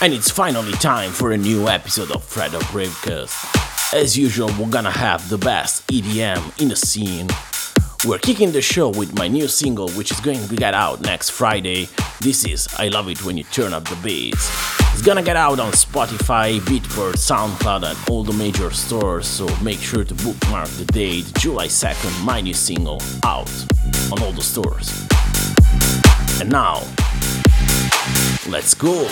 and it's finally time for a new episode of Fredo Bravecast. As usual, we're gonna have the best EDM in the scene. We're kicking the show with my new single, which is going to get out next Friday. This is I Love It When You Turn Up the Bass. It's gonna get out on Spotify, Beatport, SoundCloud, and all the major stores, so make sure to bookmark the date, July 2nd, my new single, out on all the stores. And now, let's go!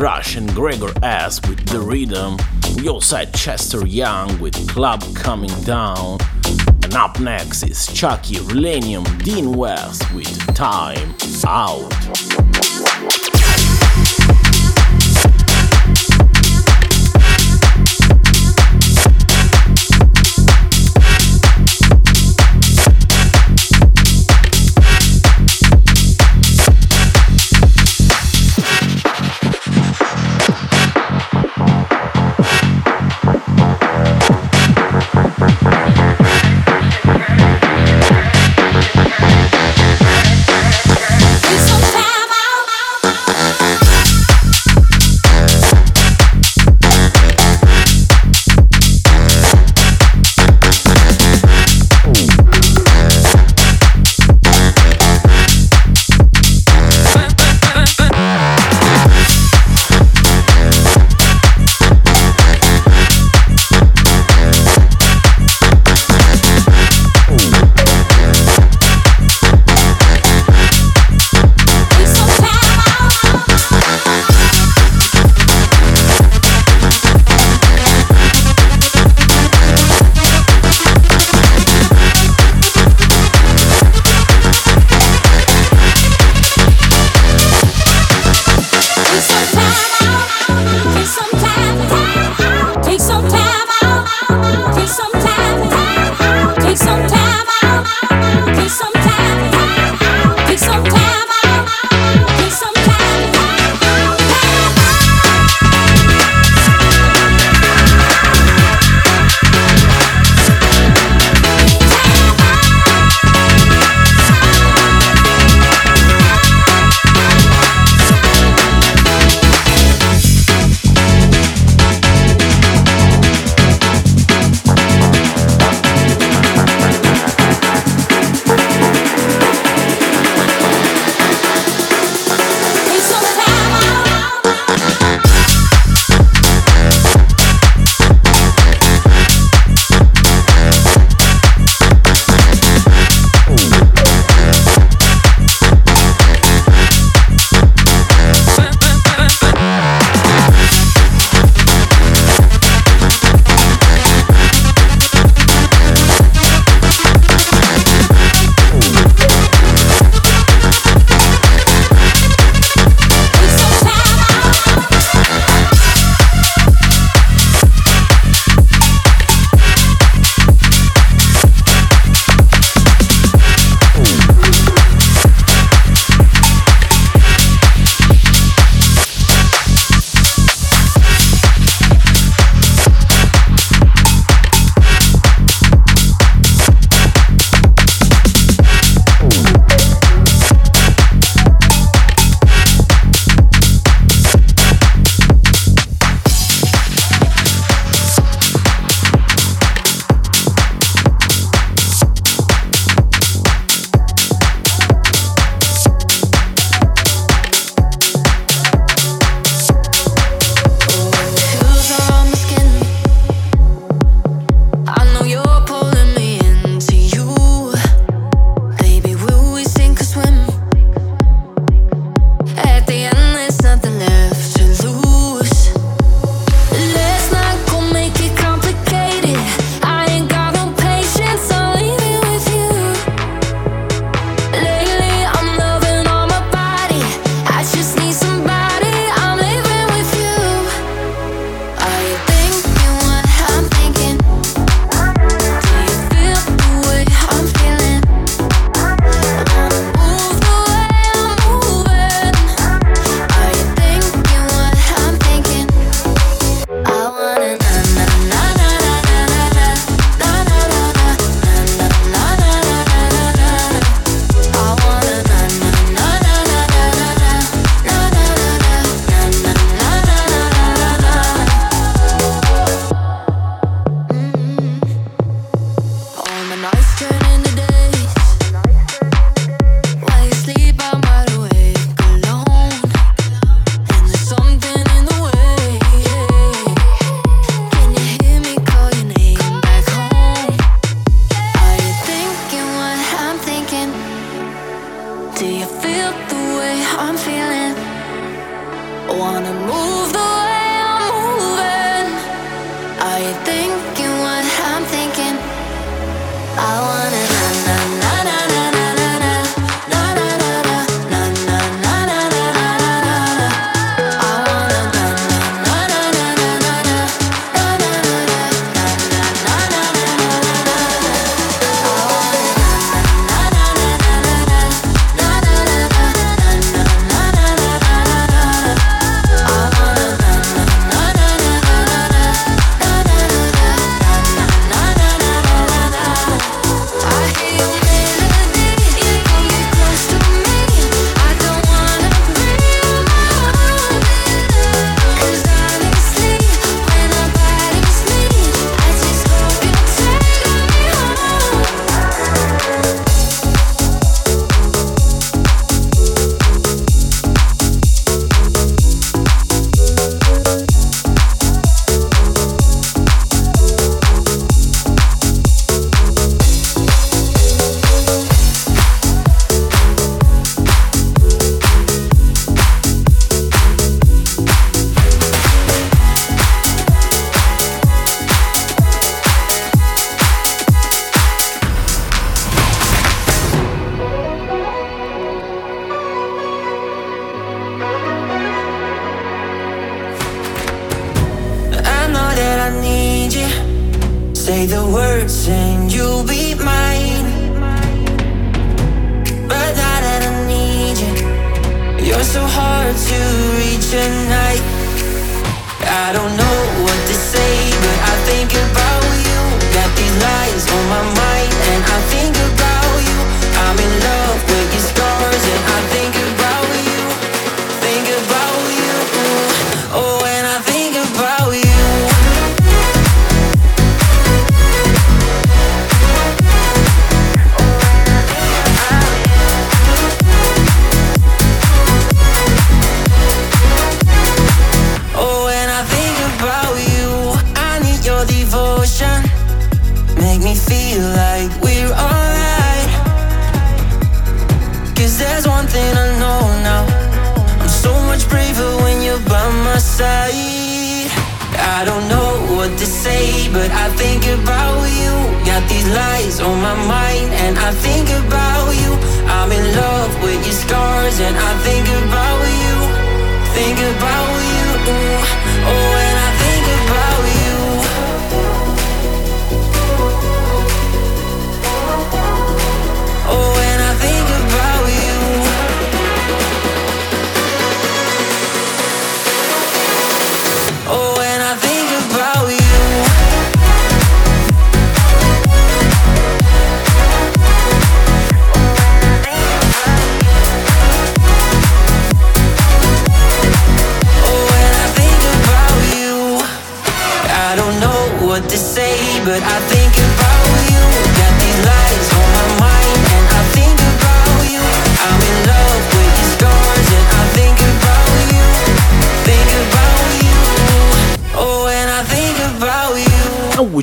Rush and Gregor S with The Rhythm. We also had Chester Young with Club Coming Down. And up next is Chucky Relenium Dean West with Time Out.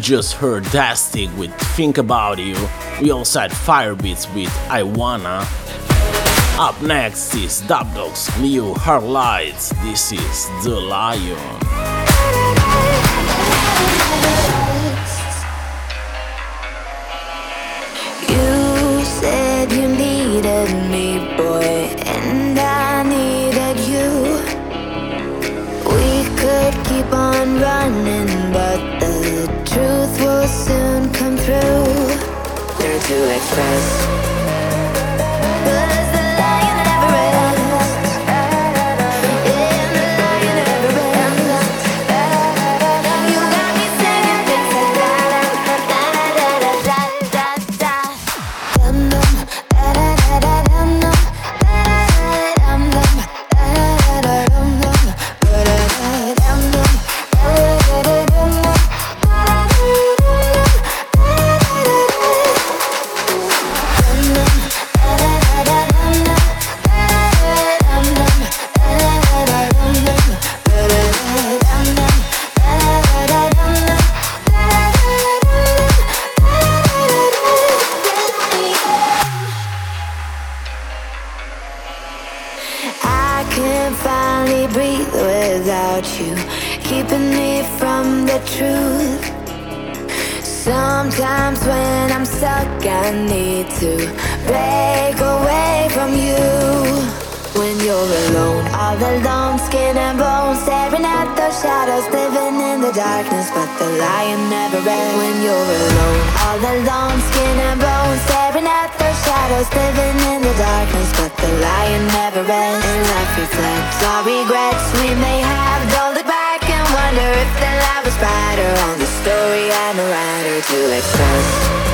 Just heard Dastic with Think About You. We also had Firebeatz with I Wanna. Up next is Dubdogz new Hard Lights. This is The Lion. You said you needed me, boy, and I needed you. We could keep on running, to express. the darkness, but the lion never ends. When you're alone, all alone, skin and bones, staring at the shadows, living in the darkness, but the lion never ends. And life reflects all regrets we may have. Don't look back and wonder if the life was brighter on the story I'm a writer to express.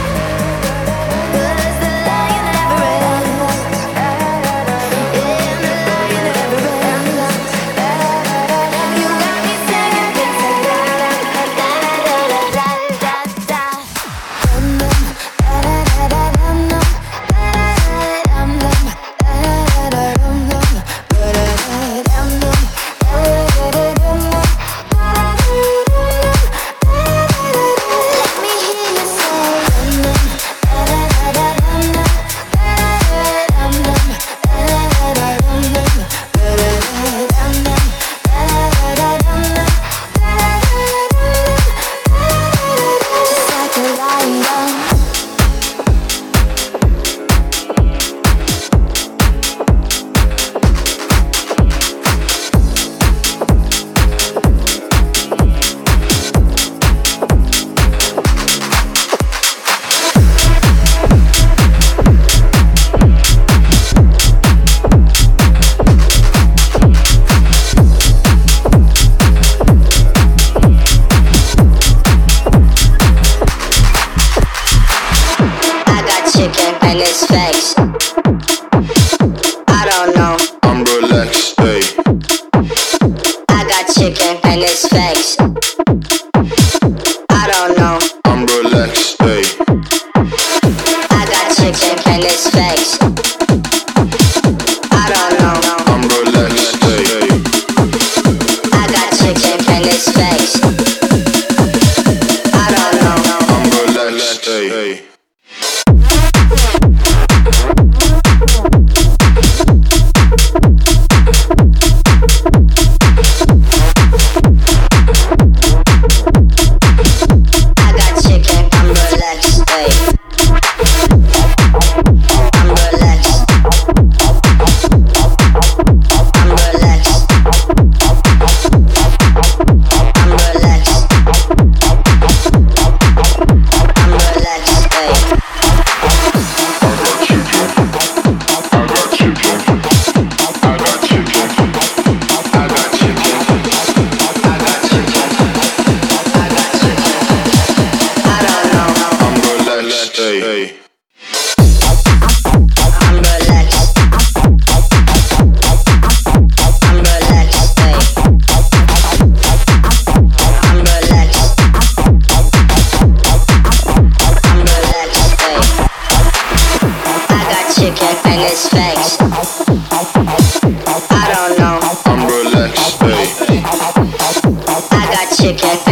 chicken.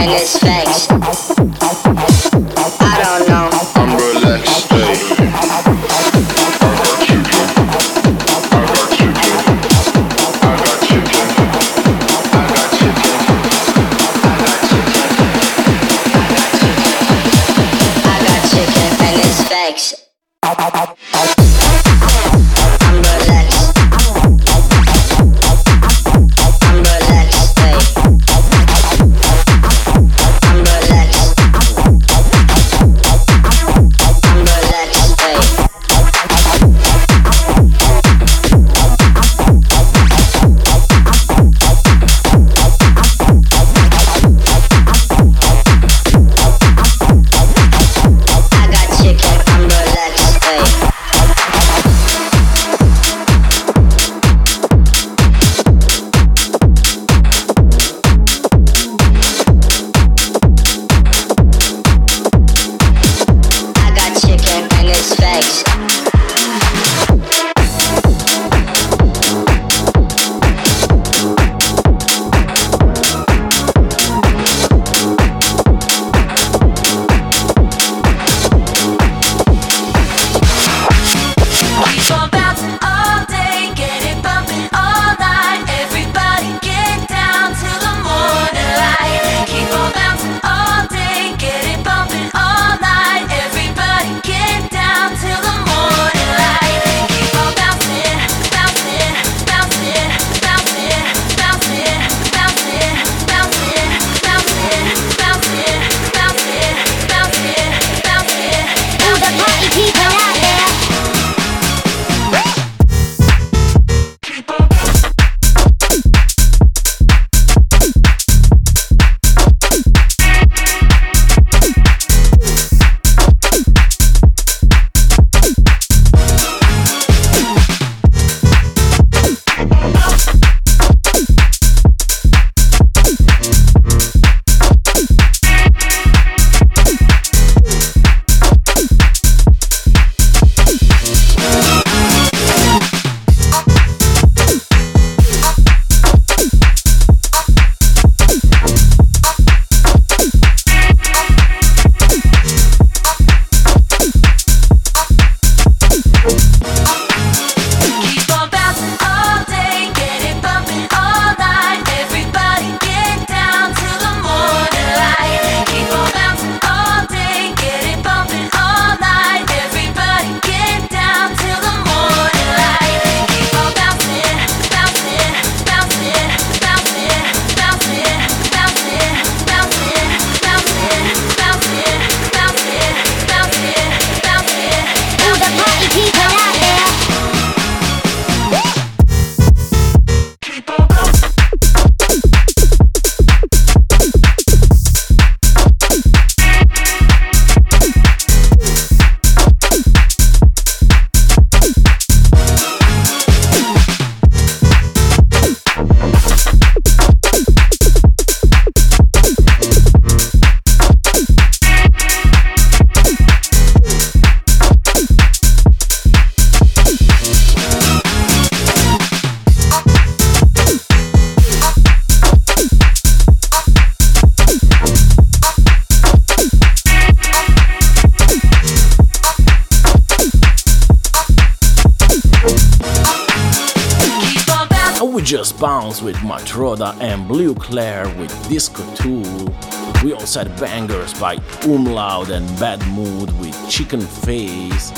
Roda and Blue Claire with Disco Tool. We also had bangers by Umlaut and Bad Mood with Chicken Face.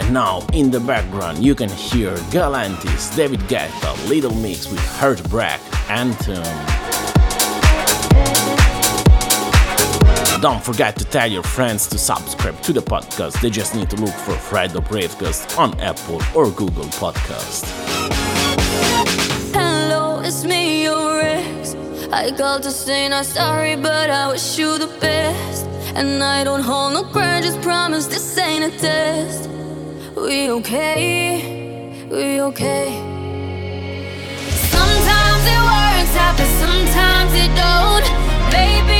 And now, in the background, you can hear Galantis, David Guetta, Little Mix with Heartbreak, Anthem. Don't forget to tell your friends to subscribe to the podcast. They just need to look for Fredo Bravecast on Apple or Google Podcast. I called to say not sorry, but I wish you the best. And I don't hold no grudges, promise this ain't a test. We okay, we okay. Sometimes it works out, but sometimes it don't. Baby.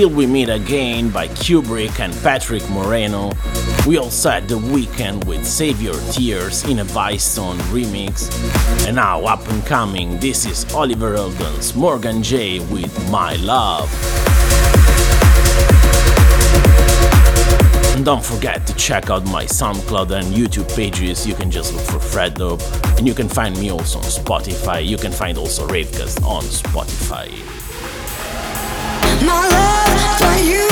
Till We Meet Again by Kubrick and Patrick Moreno. We also had The Weeknd with Save Your Tears in a Vicestone remix. And now, up and coming, this is Oliver Eldon's Morgan J with My Love. And don't forget to check out my SoundCloud and YouTube pages. You can just look for Fred Dope. And you can find me also on Spotify. You can find also Ravecast on Spotify. My love for you,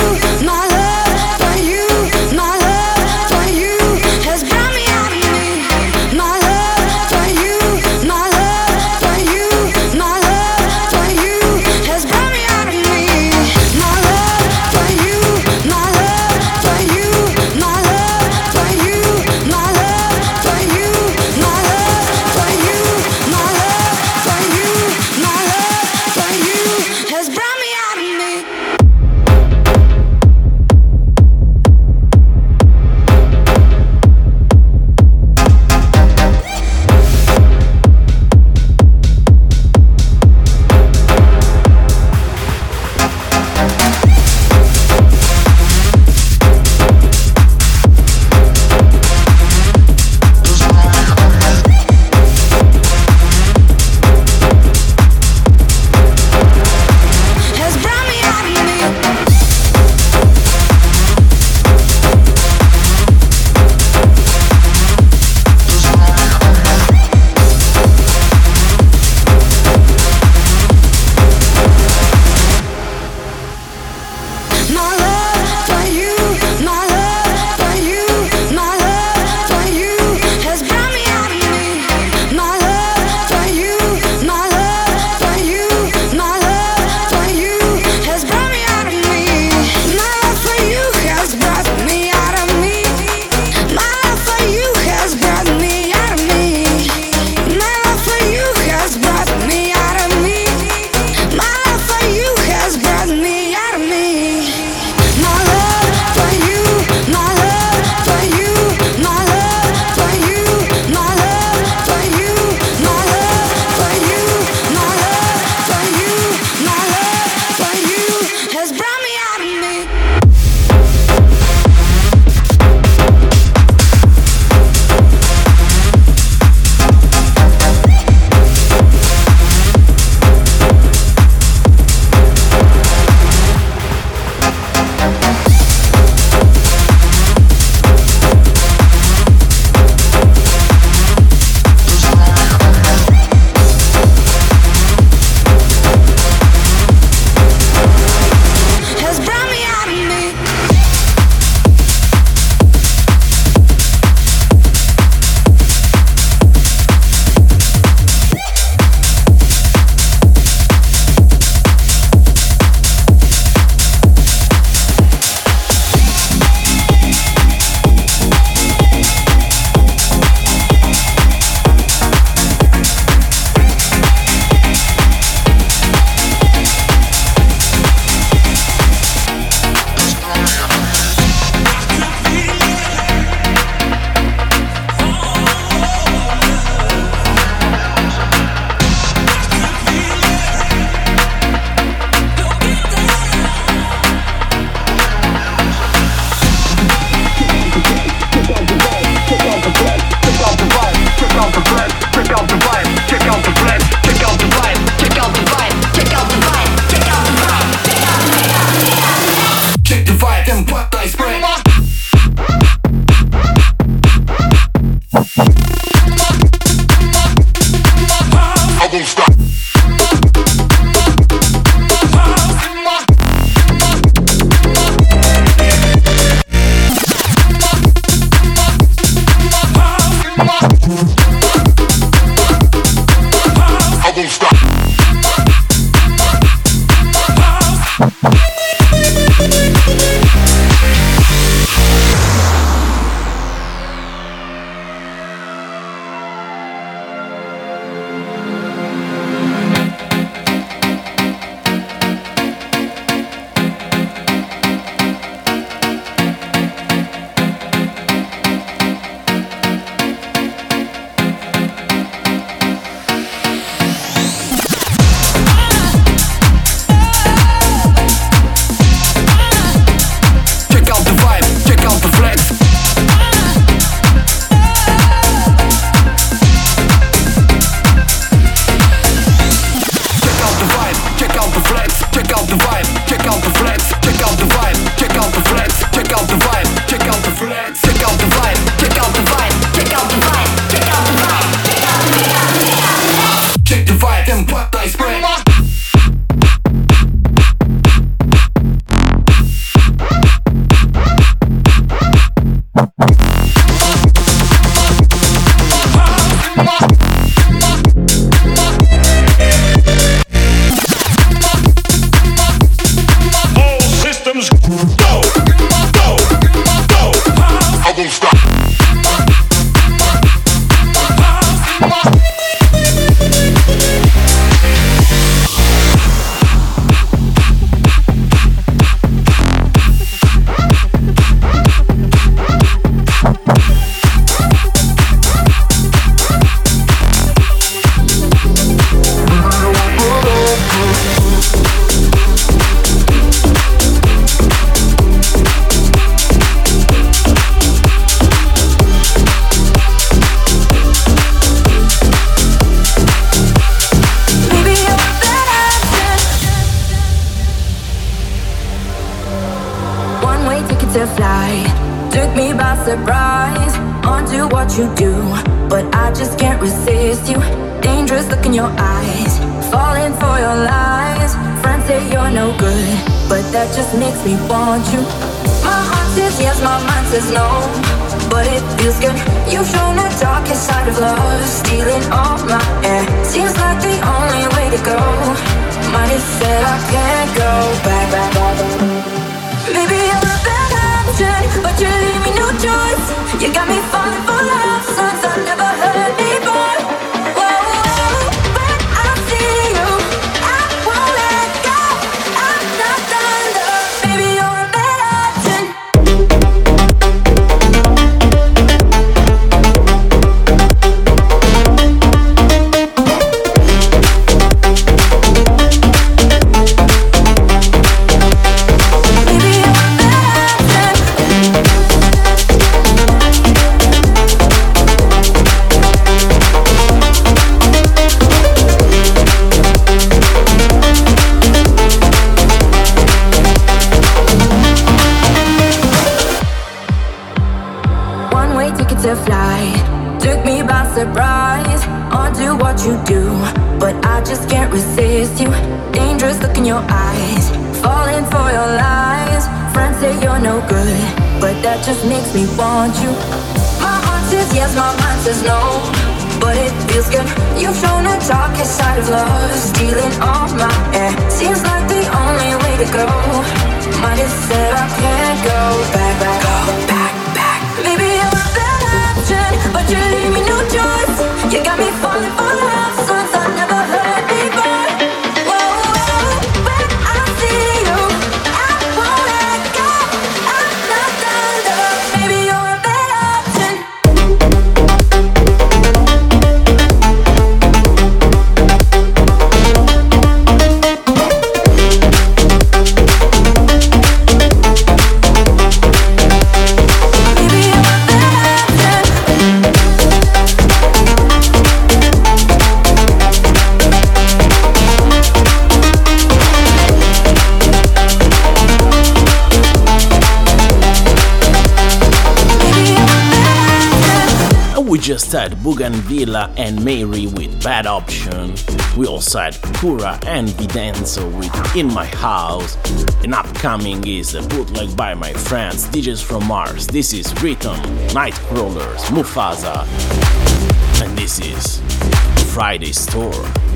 Bougainvillea and Mary with Bad Option. We also had Kura and Videnzo with In My House. And upcoming is a bootleg by my friends DJs from Mars. This is Rhythm, Nightcrawlers, Mufasa. And this is Friday Store.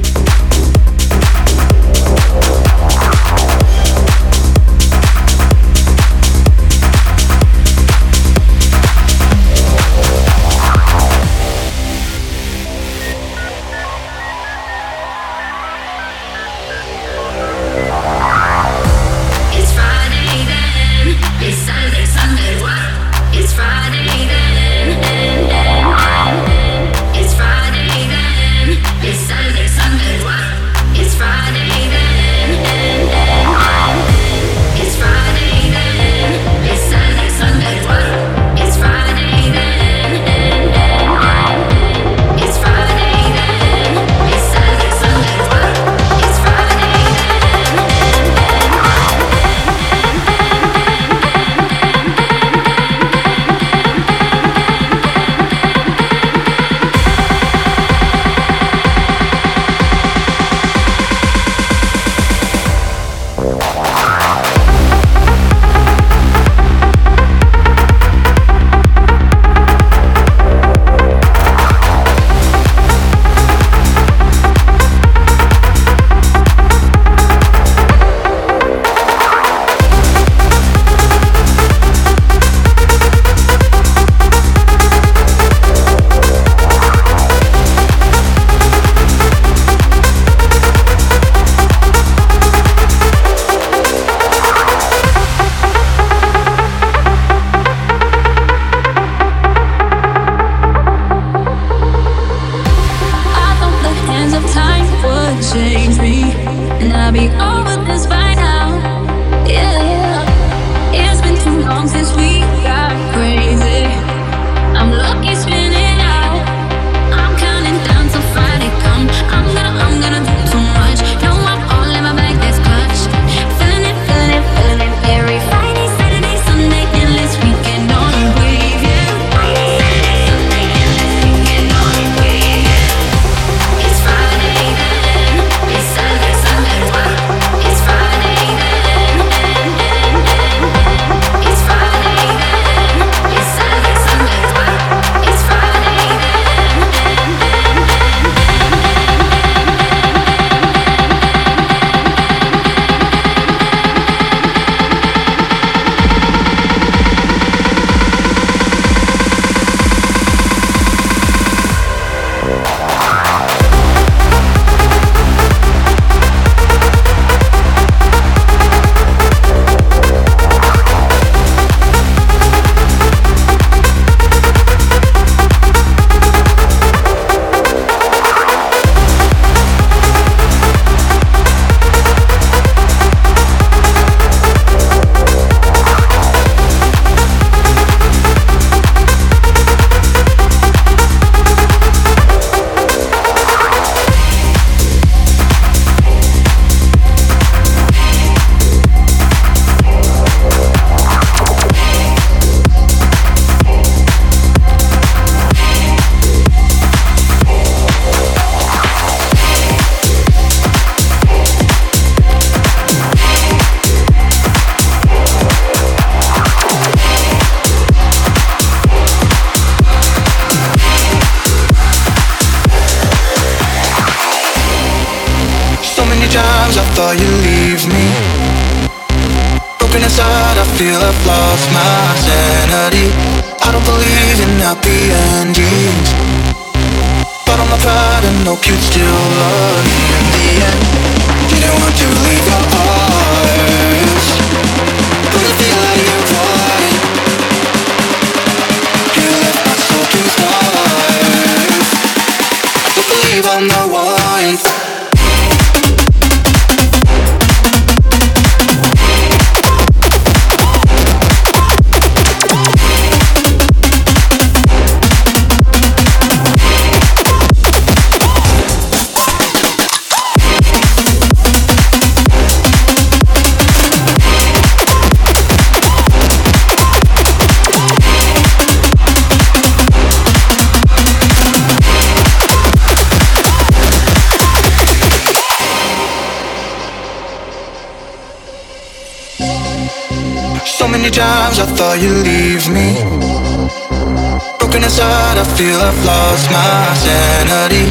feel I've lost my sanity.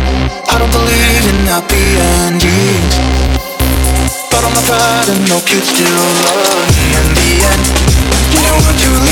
I don't believe in happy endings. But on my pride and hope you still love me. In the end You know what you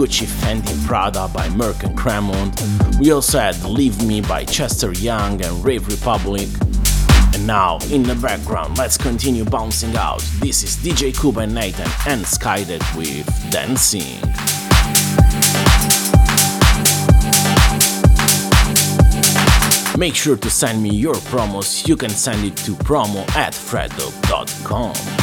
Gucci Fendi Prada by Merk and Kremont. We also had Leave Me by Chester Young and Rave Republic. And now, in the background, let's continue bouncing out. This is DJ Kuba and Neitan and Skydet with Dancing. Make sure to send me your promos. You can send it to promo at freddope.com.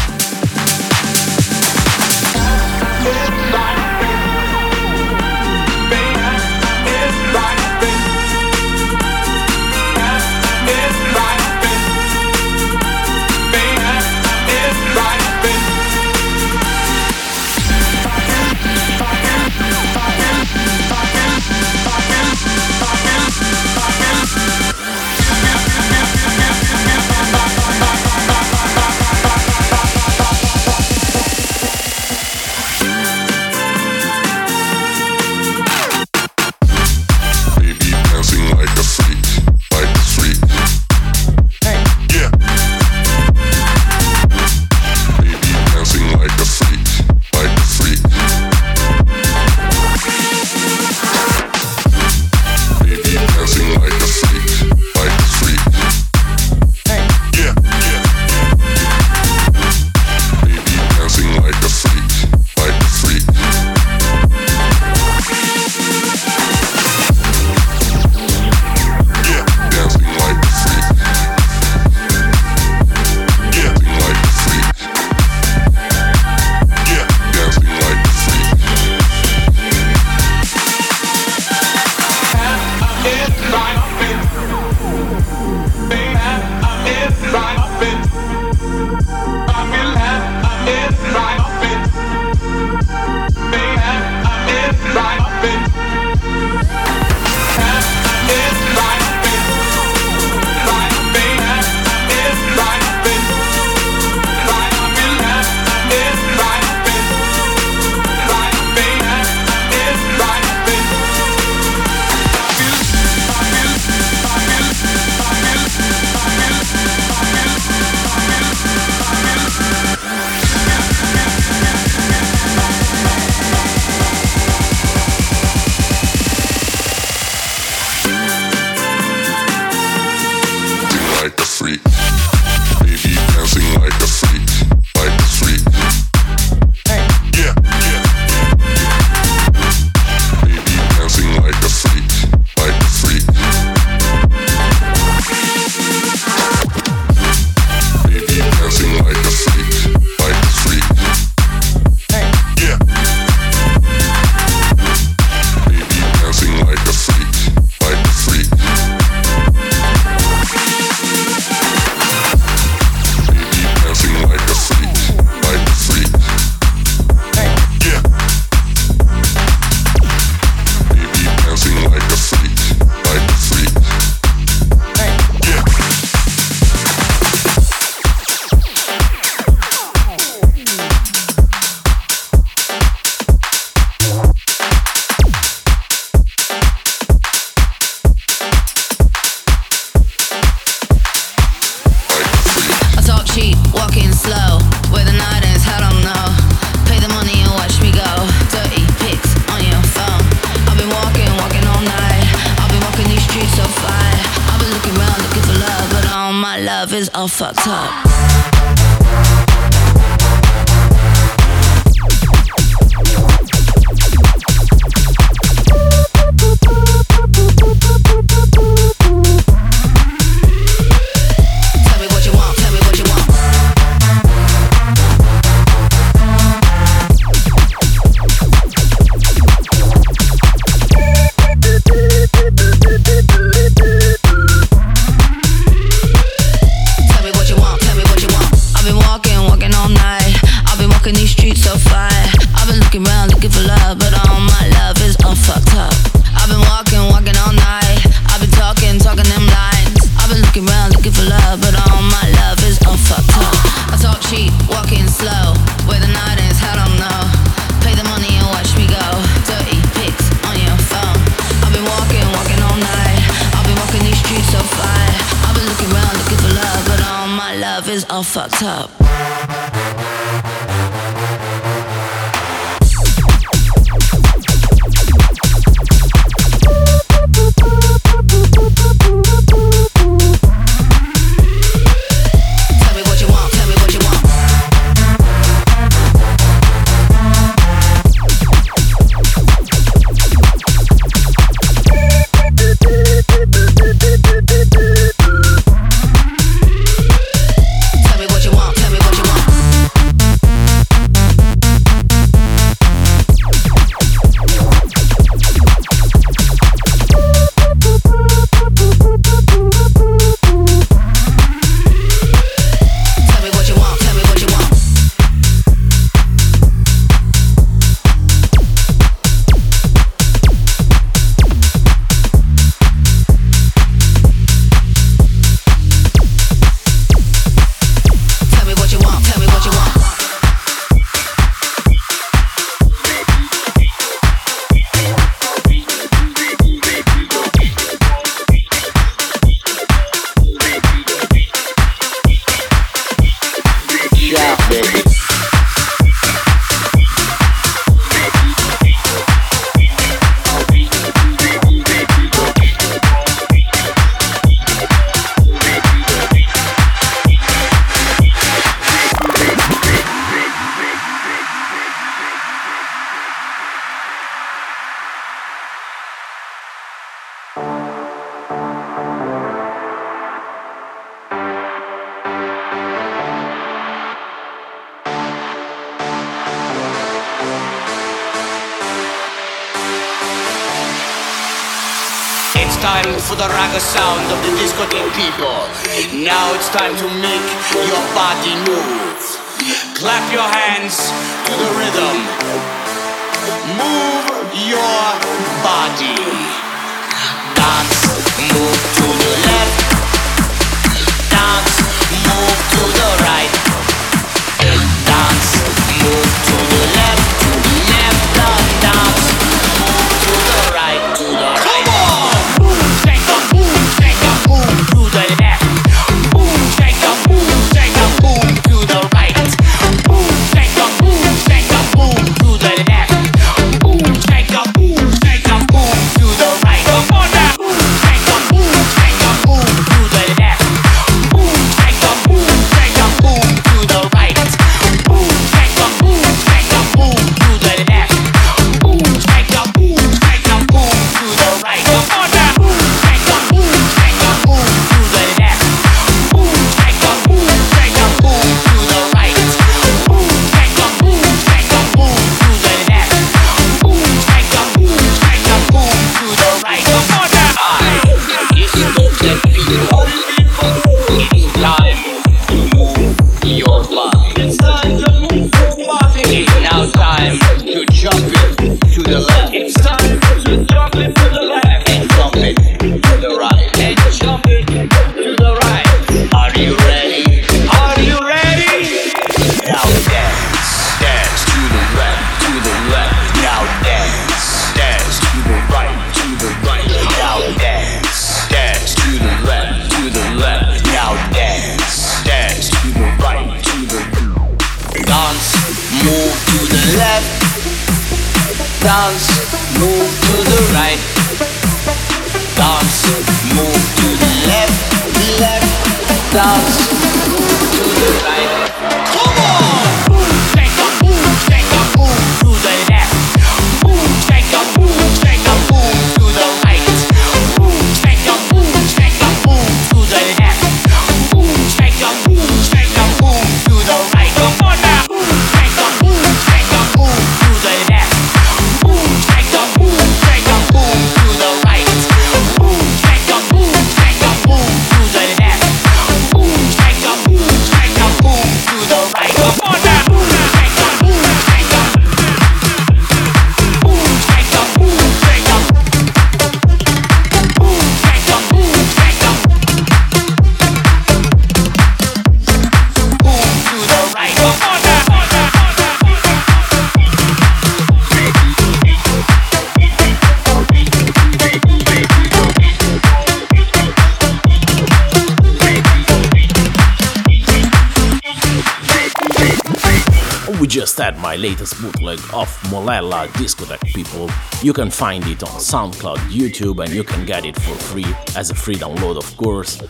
latest bootleg of Molella Discotheque People. You can find it on SoundCloud, YouTube, and you can get it for free as a free download, of course.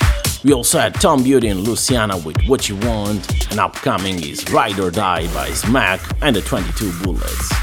We also had Tom Beauty and Luciana with What You Want, and upcoming is Ride or Die by Smack and the 22 Bullets.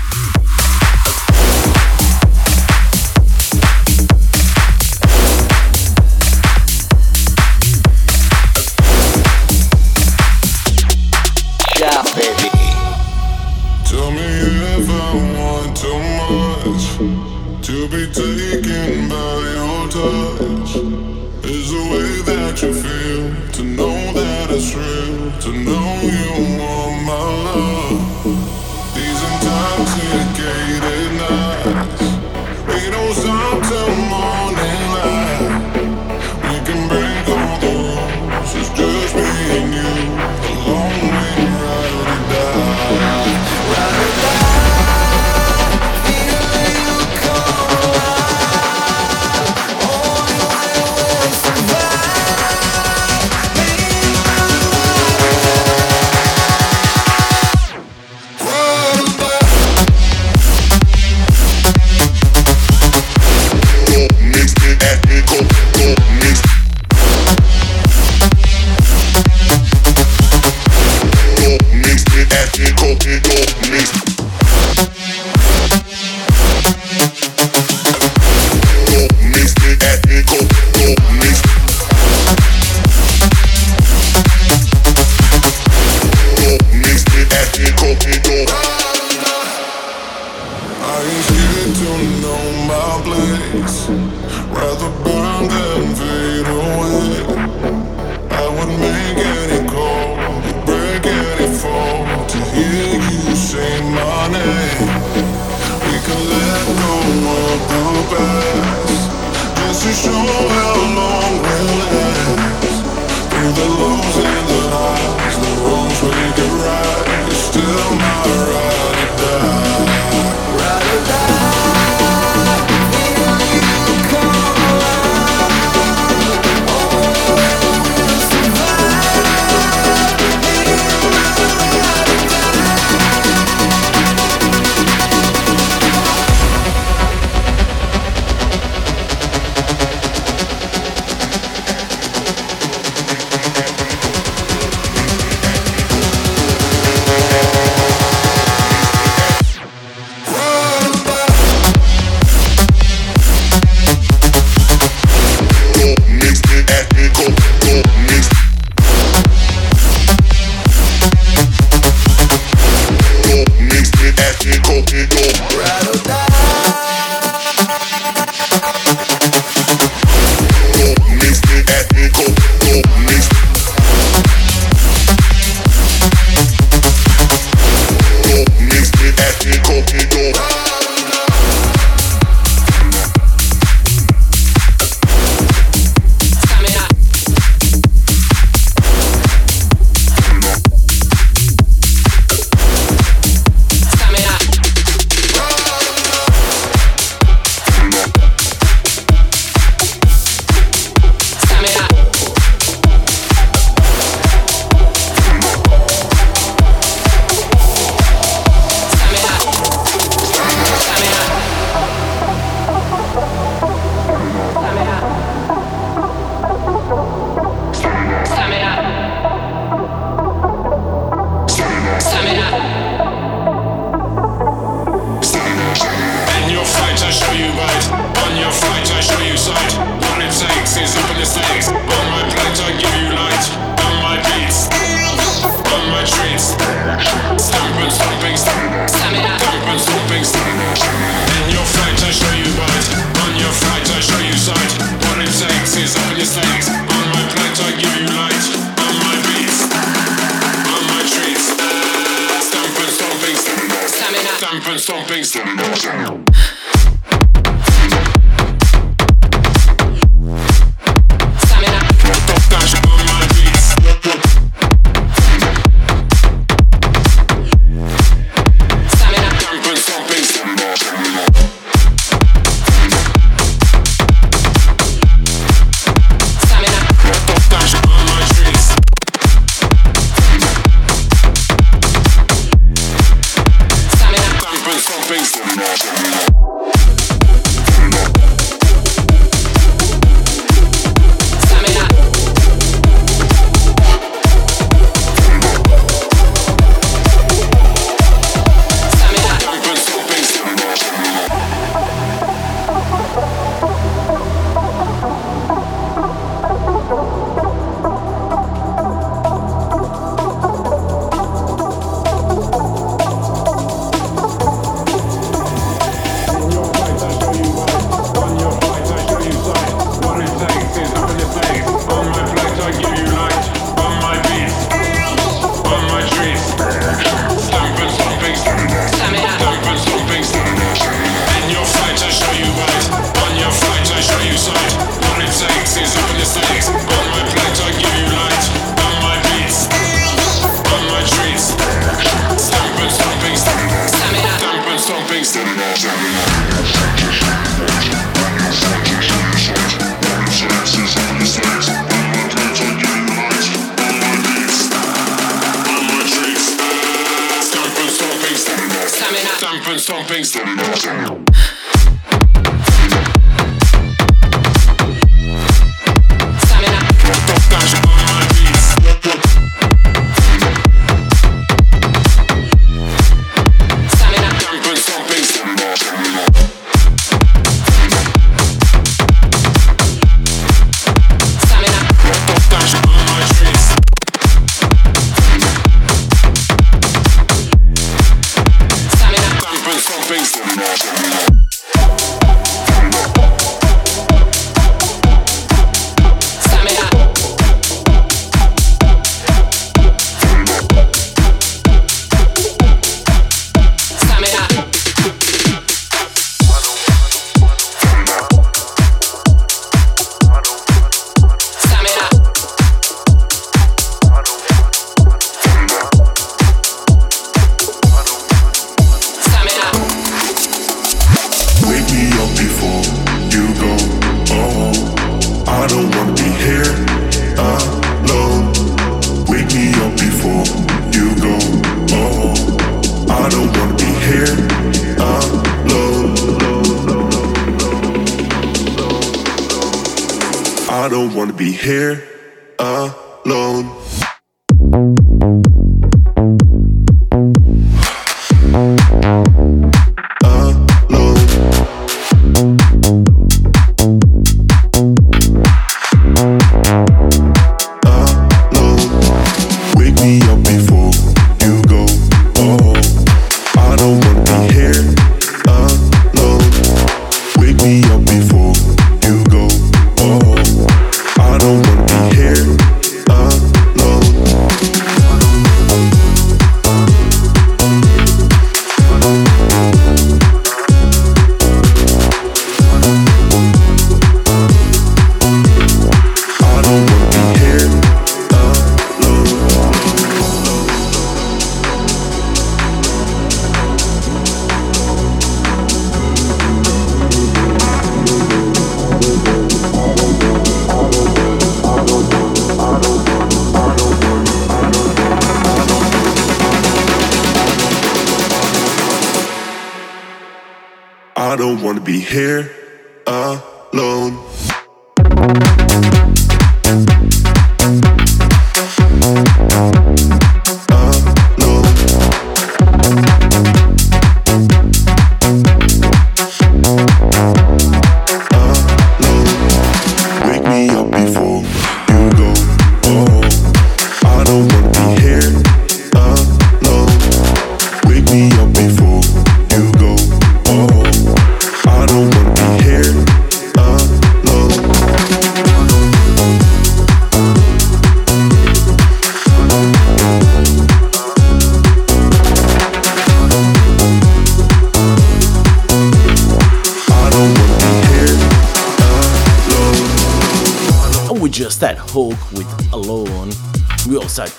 here.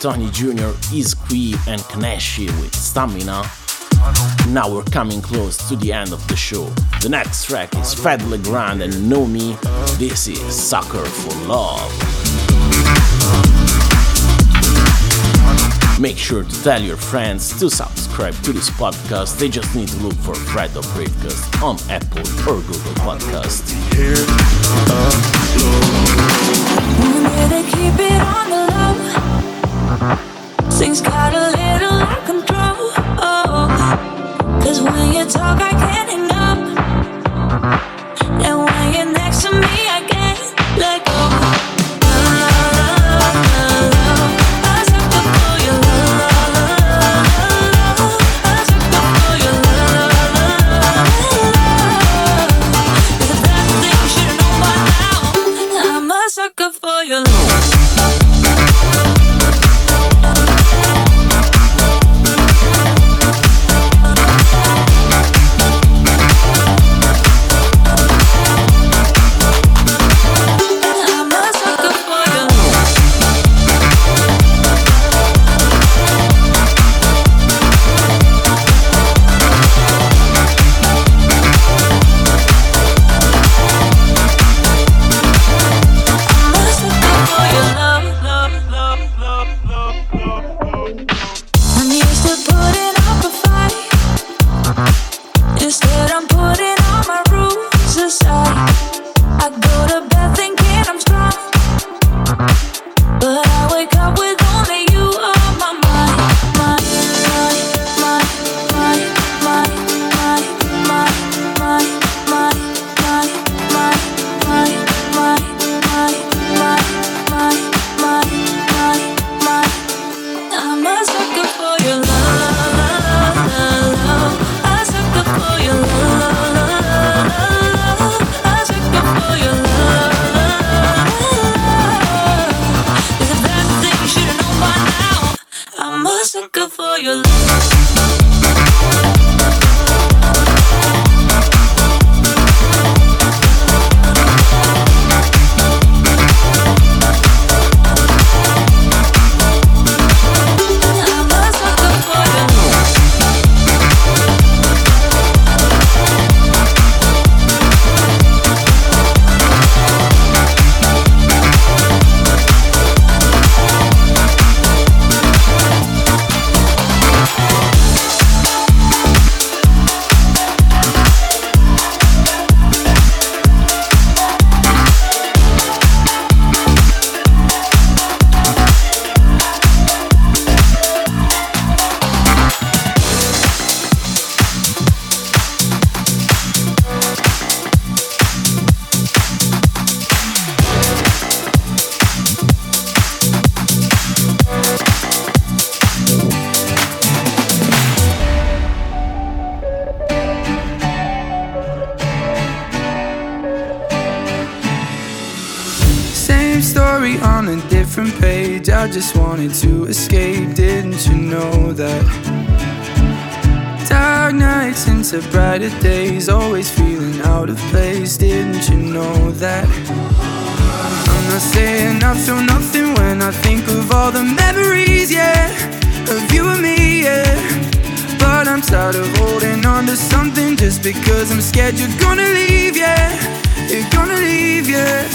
Tony Jr. is Queen and Kaneshi with Stamina. Now we're coming close to the end of the show. The next track is Fred Legrand and Nomi. This is Sucker for Love. Make sure to tell your friends to subscribe to this podcast. They just need to look for Fred of Bravecast on Apple or Google Podcasts. got a little out of control. Oh. Cause when you talk, I can't. Out of place. Didn't you know that? I'm not saying I feel nothing when I think of all the memories, yeah, of you and me, yeah. But I'm tired of holding on to something just because I'm scared you're gonna leave, yeah. You're gonna leave, yeah.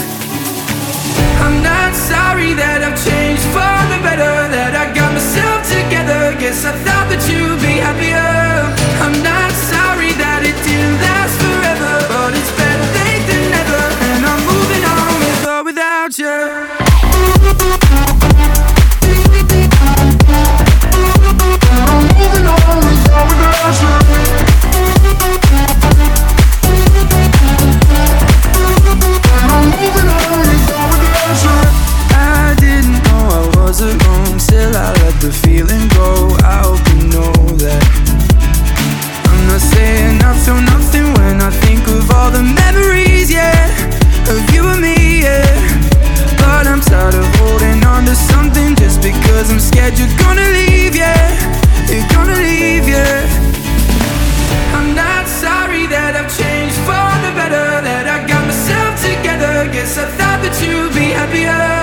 I'm not sorry that I've changed for the better, that I got myself together. Guess I thought that you'd be happier. I'm not sorry that it didn't last but it's better late than never. And I'm moving on with or without you. Because you're gonna leave, yeah. You're gonna leave, yeah. I'm not sorry that I've changed for the better, that I got myself together. Guess I thought that you'd be happier.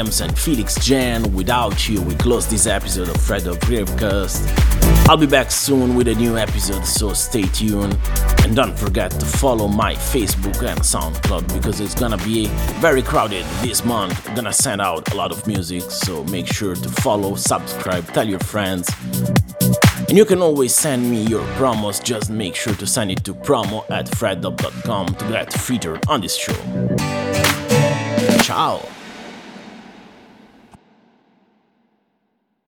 Williams and Felix Jaehn, without you, we close this episode of Fred of Gravecast. I'll be back soon with a new episode, so stay tuned. And don't forget to follow my Facebook and SoundCloud because it's gonna be very crowded this month. I'm gonna send out a lot of music, so make sure to follow, subscribe, tell your friends. And you can always send me your promos, just make sure to send it to promo at freddub.com to get featured on this show. Ciao!